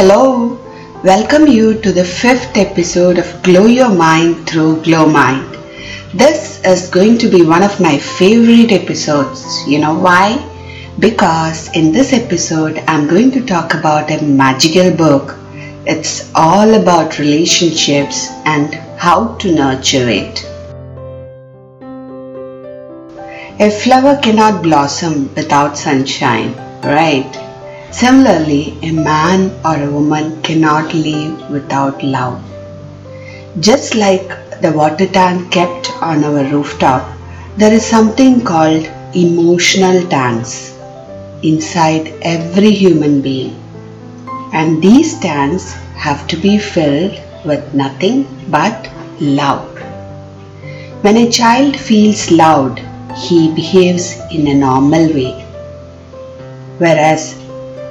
Hello, welcome you to the fifth episode of Glow Your Mind through Glow Mind. This is going to be one of my favorite episodes. You know why? Because in this episode, I'm going to talk about a magical book. It's all about relationships and how to nurture it. A flower cannot blossom without sunshine, right? Similarly, a man or a woman cannot live without love. Just like the water tank kept on our rooftop, there is something called emotional tanks inside every human being. And these tanks have to be filled with nothing but love. When a child feels loved, he behaves in a normal way. Whereas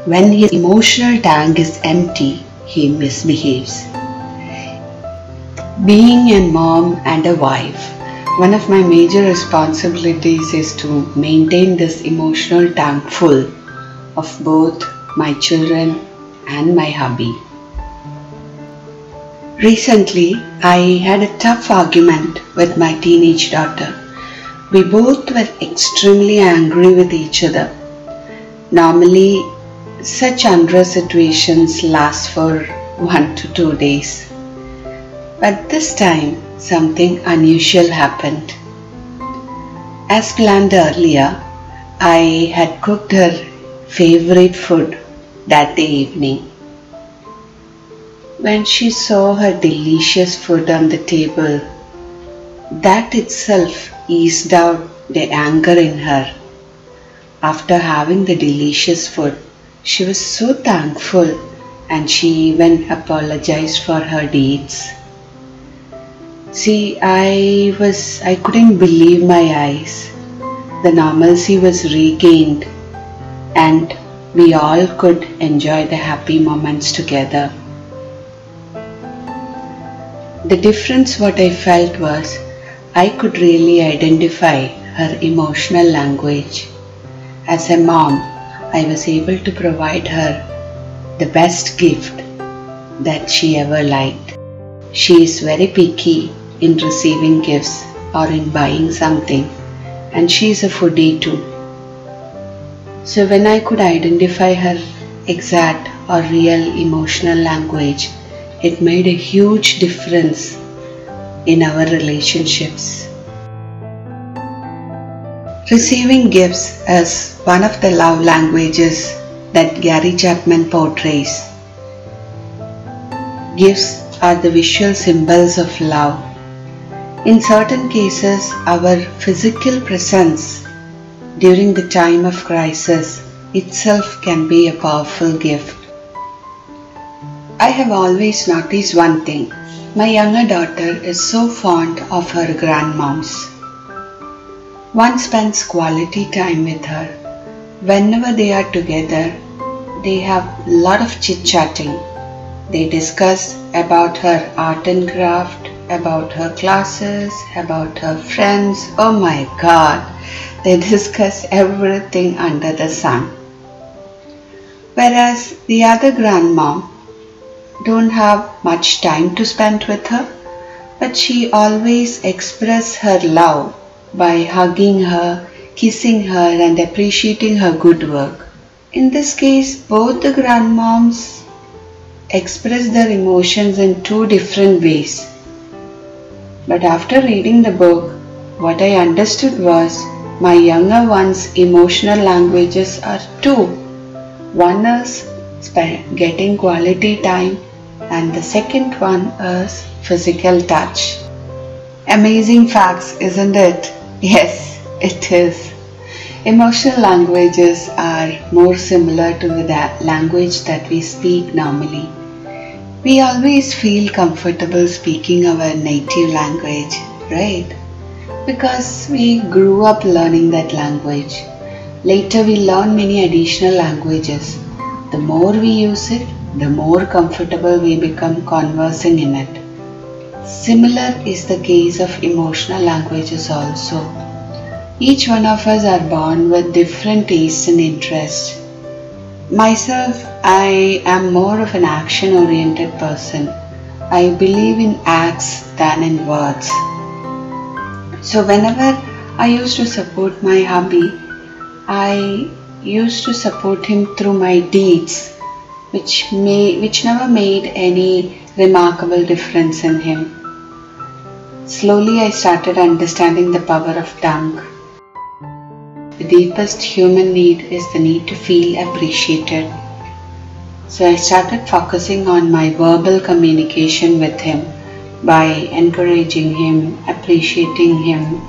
when his emotional tank is empty, he misbehaves. Being a mom and a wife, one of my major responsibilities is to maintain this emotional tank full of both my children and my hubby. Recently, I had a tough argument with my teenage daughter. We both were extremely angry with each other. Normally, such unrest situations last for one to two days. But this time, something unusual happened. As planned earlier, I had cooked her favorite food that day evening. When she saw her delicious food on the table, that itself eased out the anger in her. After having the delicious food, she was so thankful and she even apologized for her deeds. See, I was, I couldn't believe my eyes. The normalcy was regained and we all could enjoy the happy moments together. The difference what I felt was I could really identify her emotional language. As a mom, I was able to provide her the best gift that she ever liked. She is very picky in receiving gifts or in buying something, and she is a foodie too. So, when I could identify her exact or real emotional language, it made a huge difference in our relationships. Receiving gifts is one of the love languages that Gary Chapman portrays. Gifts are the visual symbols of love. In certain cases, our physical presence during the time of crisis itself can be a powerful gift. I have always noticed one thing. My younger daughter is so fond of her grandmoms. One spends quality time with her. Whenever they are together, they have a lot of chit chatting. They discuss about her art and craft, about her classes, about her friends. Oh my god, they discuss everything under the sun. Whereas the other grandmom don't have much time to spend with her, but she always express her love by hugging her, kissing her, and appreciating her good work. In this case, both the grandmoms express their emotions in two different ways. But after reading the book, what I understood was my younger one's emotional languages are two. One is getting quality time, and the second one is physical touch. Amazing facts, isn't it? Yes, it is. Emotional languages are more similar to the language that we speak normally. We always feel comfortable speaking our native language, right? Because we grew up learning that language. Later, we learn many additional languages. The more we use it, the more comfortable we become conversing in it. Similar is the case of emotional languages also. Each one of us are born with different tastes and interests. Myself, I am more of an action oriented person. I believe in acts than in words. So, whenever I used to support my hubby, I used to support him through my deeds, which, may, which never made any remarkable difference in him. Slowly, I started understanding the power of tongue. The deepest human need is the need to feel appreciated. So I started focusing on my verbal communication with him by encouraging him, appreciating him.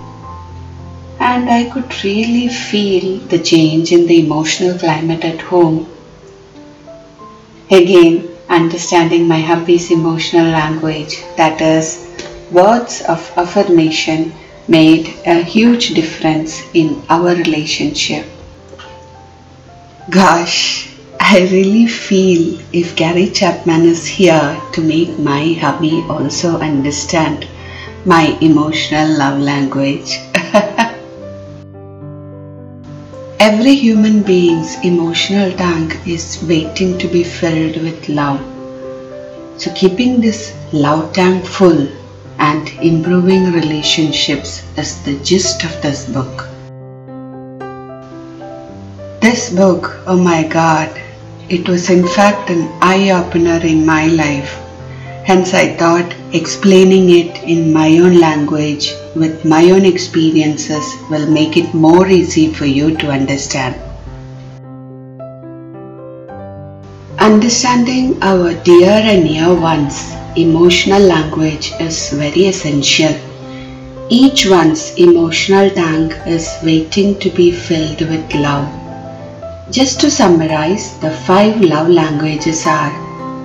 And I could really feel the change in the emotional climate at home. Again, understanding my hubby's emotional language, that is, words of affirmation, made a huge difference in our relationship. Gosh, I really feel if Gary Chapman is here to make my hubby also understand my emotional love language. Every human being's emotional tank is waiting to be filled with love. So, keeping this love tank full and improving relationships is the gist of this book. This book, oh my god, it was in fact an eye opener in my life. Hence, I thought explaining it in my own language with my own experiences will make it more easy for you to understand. Understanding our dear and near ones' emotional language is very essential. Each one's emotional tank is waiting to be filled with love. Just to summarize, the five love languages are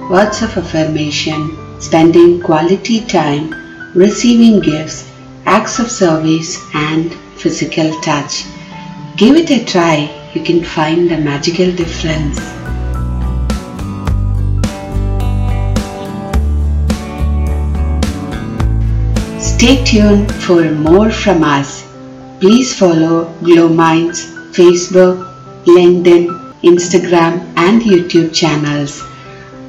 words of affirmation, spending quality time, receiving gifts, acts of service, and physical touch. Give it a try, you can find the magical difference. Stay tuned for more from us. Please follow Glow Minds Facebook, LinkedIn, Instagram, and YouTube channels.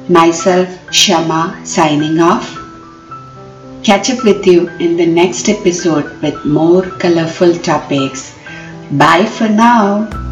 Myself, Shama, signing off. Catch up with you in the next episode with more colorful topics. Bye for now.